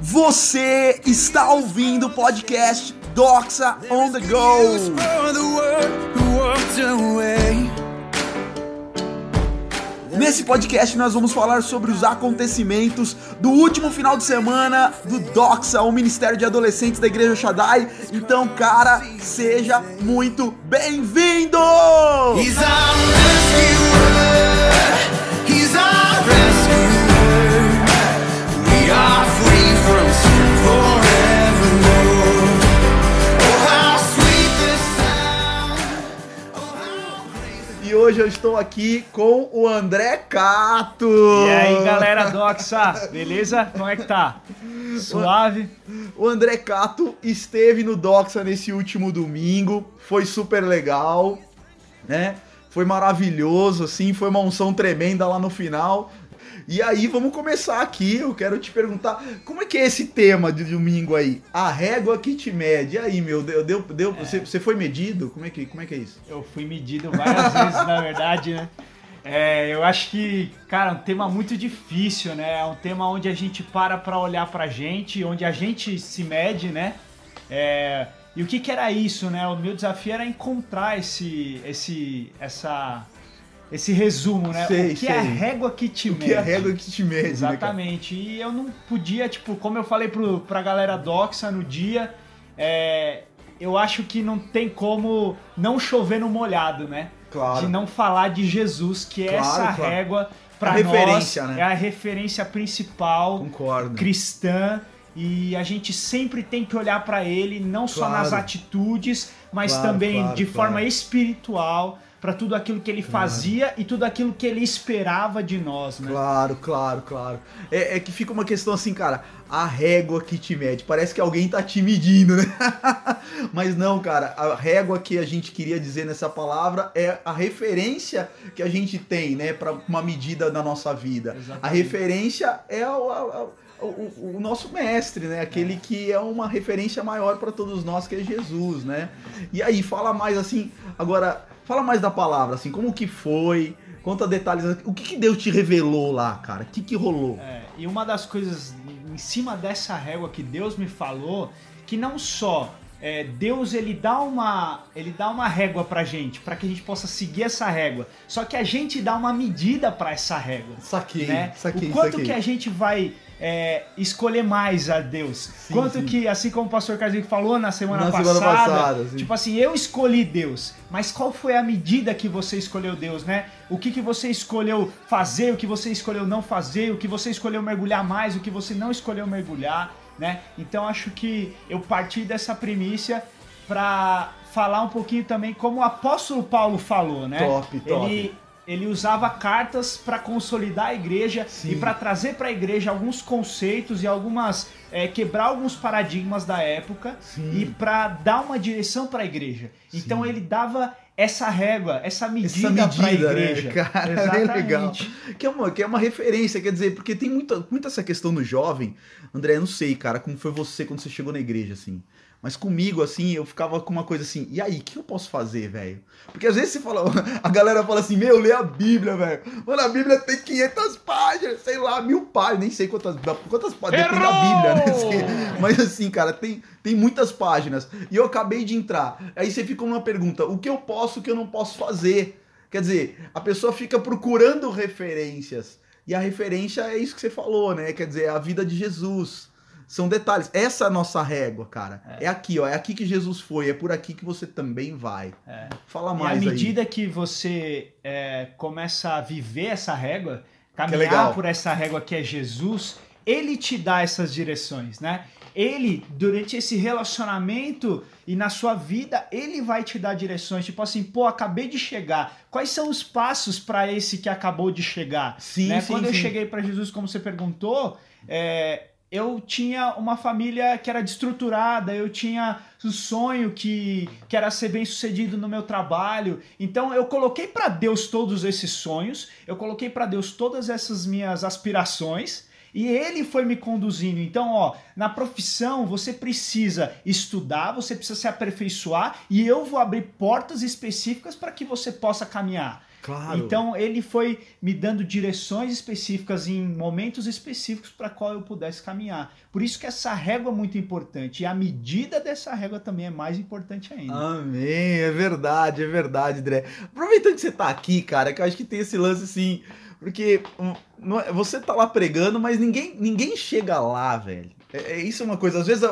Você está ouvindo o podcast Doxa on the Go. Nesse podcast nós vamos falar sobre os acontecimentos do último final de semana do Doxa, o Ministério de Adolescentes da Igreja Shaddai. Então, cara, seja muito bem-vindo! He's our rescuer. Eu estou aqui com o André Cato. E aí, galera Doxa, beleza? Como é que tá? Suave? O André Cato esteve no Doxa nesse último domingo, foi super legal, né? Foi maravilhoso, assim, foi uma unção tremenda lá no final. E aí, vamos começar aqui. Eu quero te perguntar, como é que é esse tema de domingo aí? A régua que te mede. E aí, meu, deu, deu, deu você, você foi medido? Como é que, como é, que é isso? Eu fui medido várias vezes, na verdade, né? É, eu acho que, cara, é um tema muito difícil, né? É um tema onde a gente para pra olhar pra gente, onde a gente se mede, né? É, e o que, que era isso, né? O meu desafio era encontrar esse, esse, essa, esse resumo, né? Sei, o que é a sei. régua que te O mede? que é a régua que te mede, né? Exatamente. E eu não podia, tipo, como eu falei pro, pra galera Doxa no dia, é, eu acho que não tem como não chover no molhado, né? Claro. De não falar de Jesus, que é Claro, essa claro. régua pra A nós referência, né? é a referência principal Concordo. cristã e a gente sempre tem que olhar pra ele não só Claro. nas atitudes, mas Claro, também claro, de claro. forma espiritual pra tudo aquilo que ele fazia e tudo aquilo que ele esperava de nós, né? Claro, claro, claro. É, é que fica uma questão assim, cara, a régua que te mede. Parece que alguém tá te medindo, né? Mas não, cara, a régua que a gente queria dizer nessa palavra é a referência que a gente tem, né, para uma medida na nossa vida. A Exatamente. referência é o, a- o- o- nosso mestre, né? Aquele que é uma referência maior para todos nós, que é Jesus, né? E aí, fala mais assim, agora, fala mais da palavra, assim, como que foi, conta detalhes, o que, que Deus te revelou lá, cara? O que, que rolou? É, e uma das coisas em cima dessa régua que Deus me falou, que não só é, Deus ele dá uma ele dá uma régua pra gente, pra que a gente possa seguir essa régua. Só que a gente dá uma medida pra essa régua. Saquei, né? saquei, o quanto saquei. que a gente vai é, escolher mais a Deus. Sim, quanto sim. que, assim como o pastor Carzinho falou na semana Na passada, semana passada, tipo assim, eu escolhi Deus, mas qual foi a medida que você escolheu Deus, né? O que, que você escolheu fazer, o que você escolheu não fazer, o que você escolheu mergulhar mais, o que você não escolheu mergulhar, né? Então acho que eu parti dessa primícia para falar um pouquinho também como o apóstolo Paulo falou, né? Top, top. Ele ele usava cartas para consolidar a igreja Sim. e para trazer para a igreja alguns conceitos e algumas é, quebrar alguns paradigmas da época Sim. e para dar uma direção para a igreja. Então ele dava essa régua, essa medida, Essa para a medida, igreja. né, cara? É bem legal. Que é, uma, que é uma referência, quer dizer, porque tem muita, muita essa questão no jovem. André, eu não sei, cara, como foi você quando você chegou na igreja, assim. Mas comigo, assim, eu ficava com uma coisa assim, e aí, o que eu posso fazer, velho? Porque às vezes você fala, a galera fala assim, meu, lê a Bíblia, velho. Mano, a Bíblia tem 500 páginas, sei lá, mil páginas, nem sei quantas, quantas páginas, depende da Bíblia, né? Mas assim, cara, tem, tem muitas páginas. E eu acabei de entrar. Aí você fica numa pergunta, o que eu posso, o que eu não posso fazer? Quer dizer, a pessoa fica procurando referências. E a referência é isso que você falou, né? Quer dizer, é a vida de Jesus. São detalhes. Essa é a nossa régua, cara. É. aqui, ó. É aqui que Jesus foi. É por aqui que você também vai. É. Fala E à mais aí. medida que você é, começa a viver essa régua, caminhar por essa régua que é Jesus, ele te dá essas direções, né? Ele, durante esse relacionamento e na sua vida, ele vai te dar direções. Tipo assim, pô, acabei de chegar. Quais são os passos para esse que acabou de chegar? Sim, né? sim, Quando eu sim. cheguei para Jesus, como você perguntou, é, eu tinha uma família que era destruturada, eu tinha um sonho que, que era ser bem sucedido no meu trabalho. Então eu coloquei para Deus todos esses sonhos, eu coloquei para Deus todas essas minhas aspirações. E ele foi me conduzindo. Então, ó, na profissão você precisa estudar, você precisa se aperfeiçoar e eu vou abrir portas específicas para que você possa caminhar. Claro. Então ele foi me dando direções específicas em momentos específicos para qual eu pudesse caminhar. Por isso que essa régua é muito importante e a medida dessa régua também é mais importante ainda. Amém, é verdade, é verdade, André. Aproveitando que você tá aqui, cara, que eu acho que tem esse lance assim, porque hum, é- você tá lá pregando, mas ninguém, ninguém chega lá, velho. É, é- isso é uma coisa, às vezes,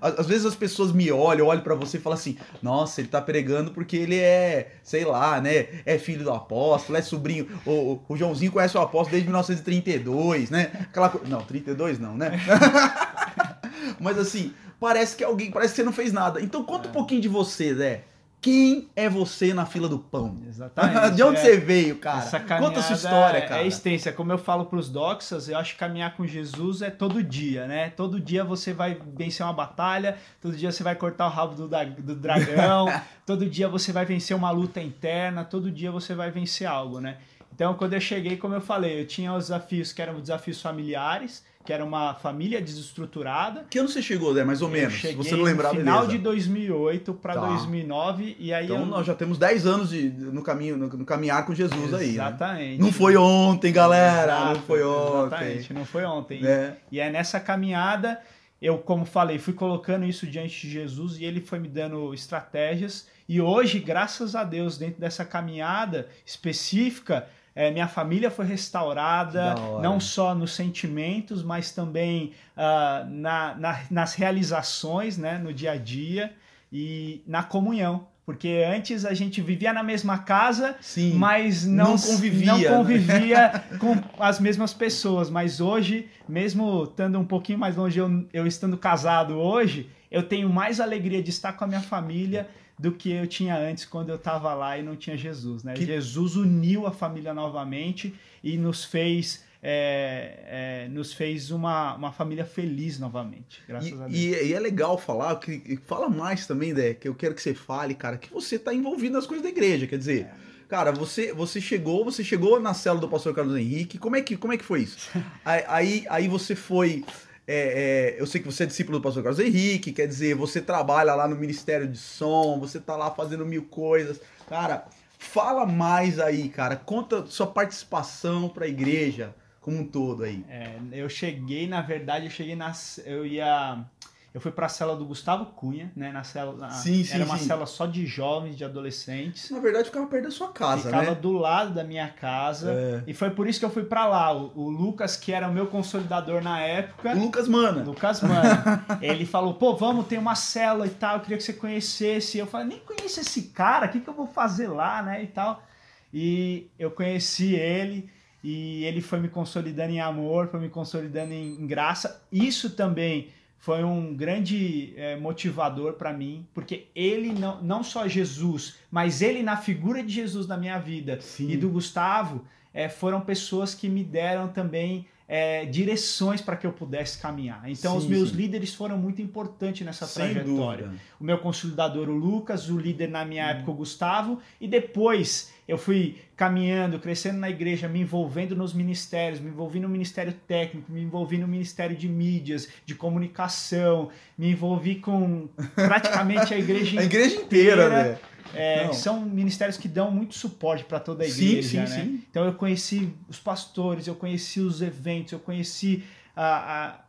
às vezes as pessoas me olham, olham pra você e falam assim: "Nossa, ele tá pregando porque ele é, sei lá, né, é filho do apóstolo, é sobrinho, o, o- Joãozinho conhece o apóstolo desde 1932, né? Aquela coisa, não, 32 não, né? Mas assim, parece que alguém, parece que você não fez nada. Então conta um pouquinho de você, Zé. Quem é você na fila do pão? Exatamente. de onde é. você veio, cara? Essa Conta a sua história, cara. É extensa. Como eu falo para os doxas, eu acho que caminhar com Jesus é todo dia, né? Todo dia você vai vencer uma batalha, todo dia você vai cortar o rabo do, do dragão, todo dia você vai vencer uma luta interna, todo dia você vai vencer algo, né? Então, quando eu cheguei, como eu falei, eu tinha os desafios que eram desafios familiares, que era uma família desestruturada. Que ano você chegou, Zé, mais ou Eu menos? Se você não lembrar, no final beleza. de 2008 para Tá. 2009 e aí Então eu... nós já temos 10 anos de, no caminho, no, no caminhar com Jesus aí. né? Exatamente. Não foi ontem, galera. não Exato, foi ontem. Exatamente, não foi ontem. né? E é nessa caminhada, eu, como falei, fui colocando isso diante de Jesus e ele foi me dando estratégias. E hoje, graças a Deus, dentro dessa caminhada específica, eh, minha família foi restaurada, não só nos sentimentos, mas também ah, na, na- nas realizações, né, no dia a dia e na comunhão. Porque antes a gente vivia na mesma casa, Sim. mas não, Não convivia, não né? convivia com as mesmas pessoas. Mas hoje, mesmo estando um pouquinho mais longe, eu, eu estando casado hoje, eu tenho mais alegria de estar com a minha família do que eu tinha antes quando eu estava lá e não tinha Jesus. Né? Que- Jesus uniu a família novamente e nos fez, é, é, nos fez uma, uma família feliz novamente. Graças E, a Deus. e- e é legal falar, que, fala mais também, Dé, que eu quero que você fale, cara, que você tá envolvido nas coisas da igreja, quer dizer, É. cara, você, você chegou, você chegou na célula do pastor Carlos Henrique, como é que, como é que foi isso? aí, aí, aí você foi, é, é, eu sei que você é discípulo do pastor Carlos Henrique, quer dizer, você trabalha lá no Ministério de Som, você tá lá fazendo mil coisas, cara, fala mais aí, cara, conta sua participação pra igreja como um todo aí. É, eu cheguei, na verdade, eu cheguei na. Eu ia. Eu fui pra cela do Gustavo Cunha, né? Na cela. na- Sim, sim, era uma sim. cela só de jovens, de adolescentes. Na verdade, ficava perto da sua casa, Ficava né? do lado da minha casa. É. E foi por isso que eu fui pra lá. O, o Lucas, que era o meu consolidador na época. O Lucas Mana. Lucas Mano. ele falou, pô, vamos, tem uma célula e tal, eu queria que você conhecesse. Eu falei, nem conheço esse cara, o que, que eu vou fazer lá, né, e tal. E eu conheci ele e ele foi me consolidando em amor, foi me consolidando em, em graça. Isso também foi um grande eh, motivador para mim, porque ele, não, não só Jesus, mas ele na figura de Jesus na minha vida Sim. e do Gustavo, eh, foram pessoas que me deram também eh, direções para que eu pudesse caminhar. Então, os Sim, meus sim. líderes foram muito importantes nessa Sem trajetória. dúvida. O meu consolidador, o Lucas, o líder na Hum. minha época, o Gustavo, e depois eu fui caminhando, crescendo na igreja, me envolvendo nos ministérios, me envolvi no ministério técnico, me envolvi no ministério de mídias, de comunicação, me envolvi com praticamente a igreja A igreja inteira, inteira, né? É, são ministérios que dão muito suporte para toda a Sim, igreja, sim, né? sim. Então eu conheci os pastores, eu conheci os eventos, eu conheci a, a-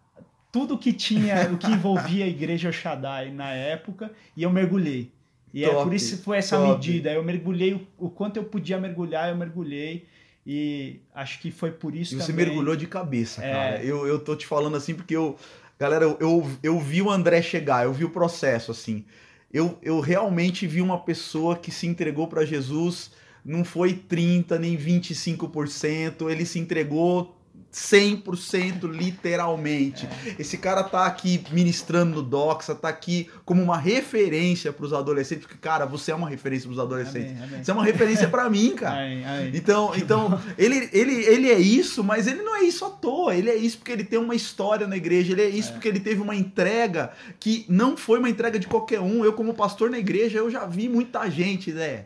tudo que tinha, o que envolvia a igreja Shaddai na época, e eu mergulhei. E é Top, por isso que foi essa top. medida. Eu mergulhei o, o quanto eu podia mergulhar, eu mergulhei. E acho que foi por isso E você também. mergulhou de cabeça, É. cara. Eu, eu tô te falando assim porque eu. Galera, eu, eu, eu vi o André chegar, eu vi o processo, assim. Eu, eu realmente vi uma pessoa que se entregou para Jesus, não foi 30% nem 25%, ele se entregou 100% literalmente. É. Esse cara tá aqui ministrando no Doxa, tá aqui como uma referência para os adolescentes, porque, cara, você é uma referência para os adolescentes. Amém, amém. Você é uma referência para mim, cara. Amém. Então, então ele, ele, ele é isso, mas ele não é isso à toa. Ele é isso porque ele tem uma história na igreja. Ele é isso porque ele teve uma entrega que não foi uma entrega de qualquer um. Eu, como pastor na igreja, eu já vi muita gente, né?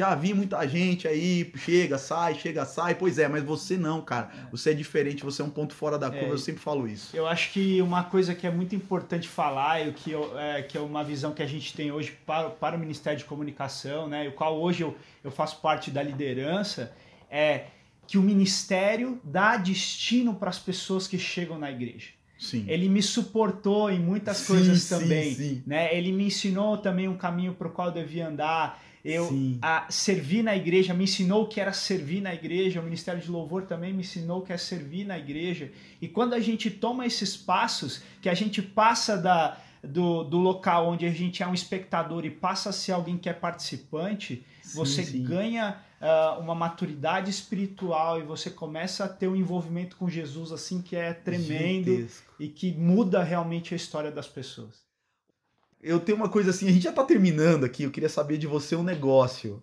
Já vi muita gente aí, chega, sai, chega, sai. Pois é, mas você não, cara. Você é diferente, você é um ponto fora da curva, É. eu sempre falo isso. Eu acho que uma coisa que é muito importante falar, e que, eu- é, que é uma visão que a gente tem hoje para, para o Ministério de Comunicação, né, o qual hoje eu, eu faço parte da liderança, é que o Ministério dá destino para as pessoas que chegam na igreja. Sim. Ele me suportou em muitas Sim, coisas também. sim. Né? Ele me ensinou também um caminho para o qual eu devia andar. Eu Sim. a servir na igreja, me ensinou o que era servir na igreja. O Ministério de Louvor também me ensinou o que é servir na igreja. E quando a gente toma esses passos, que a gente passa da, do, do local onde a gente é um espectador e passa a ser alguém que é participante, você sim. ganha ah, uma maturidade espiritual e você começa a ter um envolvimento com Jesus assim que é tremendo Gigantesco. e que muda realmente a história das pessoas. Eu tenho uma coisa assim, a gente já tá terminando aqui, eu queria saber de você um negócio.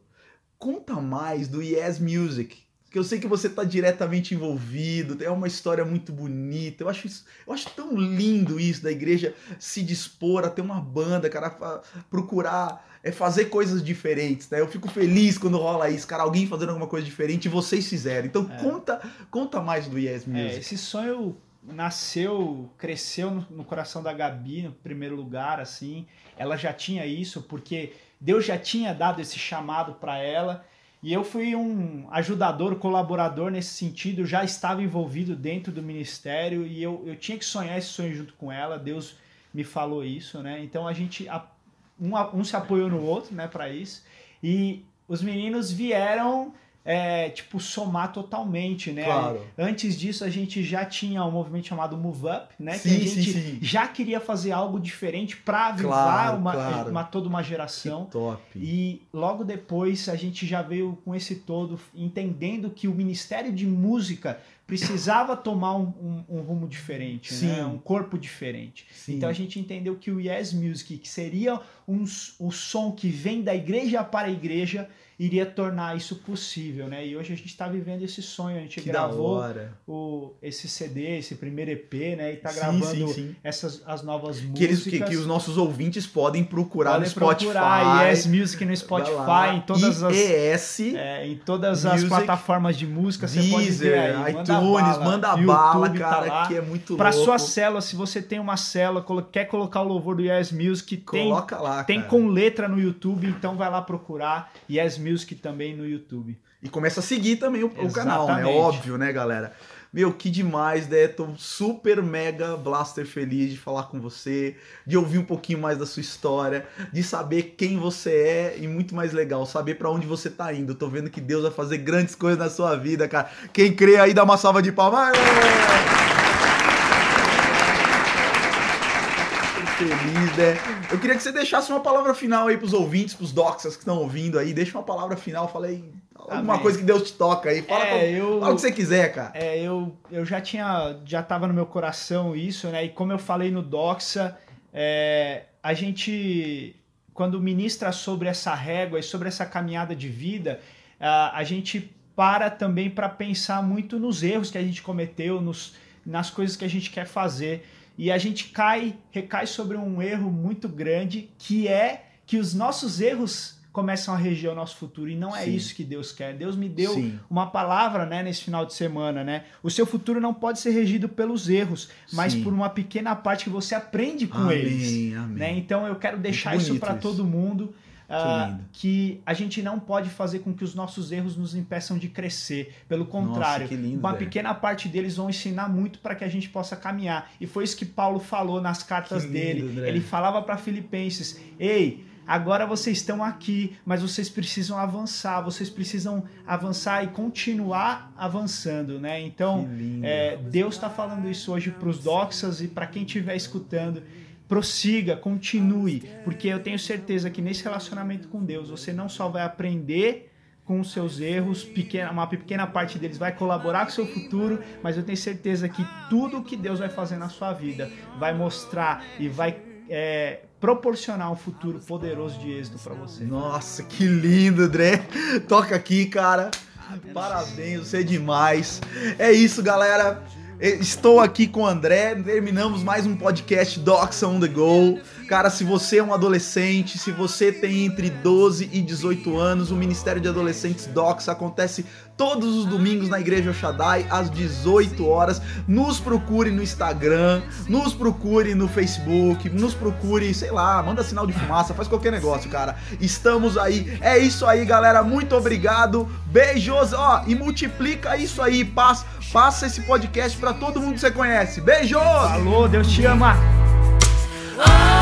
Conta mais do Yes Music. Que eu sei que você tá diretamente envolvido, é uma história muito bonita. Eu acho, isso, eu acho tão lindo isso da igreja se dispor a ter uma banda, cara, procurar é, fazer coisas diferentes, né? Eu fico feliz quando rola isso, cara, alguém fazendo alguma coisa diferente e vocês fizeram. Então É. conta, conta mais do Yes É, Music. esse sonho nasceu, cresceu no, no coração da Gabi, no primeiro lugar, assim. Ela já tinha isso, porque Deus já tinha dado esse chamado para ela. E eu fui um ajudador, colaborador nesse sentido, já estava envolvido dentro do ministério e eu, eu tinha que sonhar esse sonho junto com ela. Deus me falou isso, né? Então a gente, um, um se apoiou no outro, né, para isso. E os meninos vieram, é, tipo, somar totalmente, né? Claro. Antes disso, a gente já tinha um movimento chamado Move Up, né? Sim, que a gente sim, sim. já queria fazer algo diferente para avivar Claro, uma, claro. uma- toda uma Que geração. top. E logo depois a gente já veio com esse todo, entendendo que o Ministério de Música precisava tomar um, um- um rumo diferente, né? Um corpo diferente. Então a gente entendeu que o Yes Music, que seria um, o som que vem da igreja para a igreja, iria tornar isso possível, né? E hoje a gente está vivendo esse sonho. A gente que gravou o, esse CD, esse primeiro EP, né? E tá Sim, gravando sim, sim. essas as novas Que, eles, músicas. que, que os nossos ouvintes podem procurar Podem no Spotify. procurar Yes Music no Spotify, em todas as IES, é, em todas as Music, plataformas de música, você pode ver Deezer, aí. iTunes, manda YouTube bala, tá cara, lá. que é muito Pra louco. sua célula, se você tem uma célula, quer colocar o louvor do Yes Music, tem, Coloca lá, tem cara. com letra no YouTube, então vai lá procurar Yes Music também no YouTube. E começa a seguir também o, o canal, né? Óbvio, né, galera? Meu, que demais, né? Tô super mega blaster feliz de falar com você, de ouvir um pouquinho mais da sua história, de saber quem você é e muito mais legal, saber pra onde você tá indo. Tô vendo que Deus vai fazer grandes coisas na sua vida, cara. Quem crê aí, dá uma salva de palmas. Feliz, né? Eu queria que você deixasse uma palavra final aí pros ouvintes, pros doxas que estão ouvindo aí. Deixa uma palavra final, fala aí alguma Amém. coisa que Deus te toca aí. Fala, É, eu- fala o que você quiser, cara. É, eu, eu já tinha, já tava no meu coração isso, né? E como eu falei no Doxa, é, a gente, quando ministra sobre essa régua e sobre essa caminhada de vida, a, a gente para também para pensar muito nos erros que a gente cometeu, nos, nas coisas que a gente quer fazer. E a gente cai, recai sobre um erro muito grande, que é que os nossos erros começam a reger o nosso futuro. E não é Sim. isso que Deus quer. Deus me deu Sim. uma palavra né, nesse final de semana, né? O seu futuro não pode ser regido pelos erros, mas Sim. por uma pequena parte que você aprende com amém, eles. amém. Né? Então eu quero deixar isso para todo mundo. Lindo. que a gente não pode fazer com que os nossos erros nos impeçam de crescer. Pelo contrário, Nossa, lindo, uma velho. pequena parte deles vão ensinar muito para que a gente possa caminhar. E foi isso que Paulo falou nas cartas lindo, dele. Ele falava para Filipenses: Ei, agora vocês estão aqui, mas vocês precisam avançar, vocês precisam avançar e continuar avançando, né? Então, é, Deus está falando isso hoje para os doxas e para quem estiver escutando. Prossiga, continue, porque eu tenho certeza que nesse relacionamento com Deus você não só vai aprender com os seus erros, pequena, uma pequena parte deles vai colaborar com o seu futuro, mas eu tenho certeza que tudo que Deus vai fazer na sua vida vai mostrar e vai é, proporcionar um futuro poderoso de êxito para você. Nossa, que lindo, André. Toca aqui, cara. Parabéns, você é demais. É isso, galera. Estou aqui com o André, terminamos mais um podcast Docs on the Go. Cara, se você é um adolescente, se você tem entre 12 e 18 anos, o Ministério de Adolescentes Docs acontece todos os domingos na Igreja Oxadai, às 18 horas. Nos procure no Instagram, nos procure no Facebook, nos procure, sei lá, manda sinal de fumaça, faz qualquer negócio, cara. Estamos aí. É isso aí, galera. Muito obrigado. Beijos, ó, e multiplica isso aí, passa, passa esse podcast para todo mundo que você conhece. Beijos! Falou, Deus te ama! Oh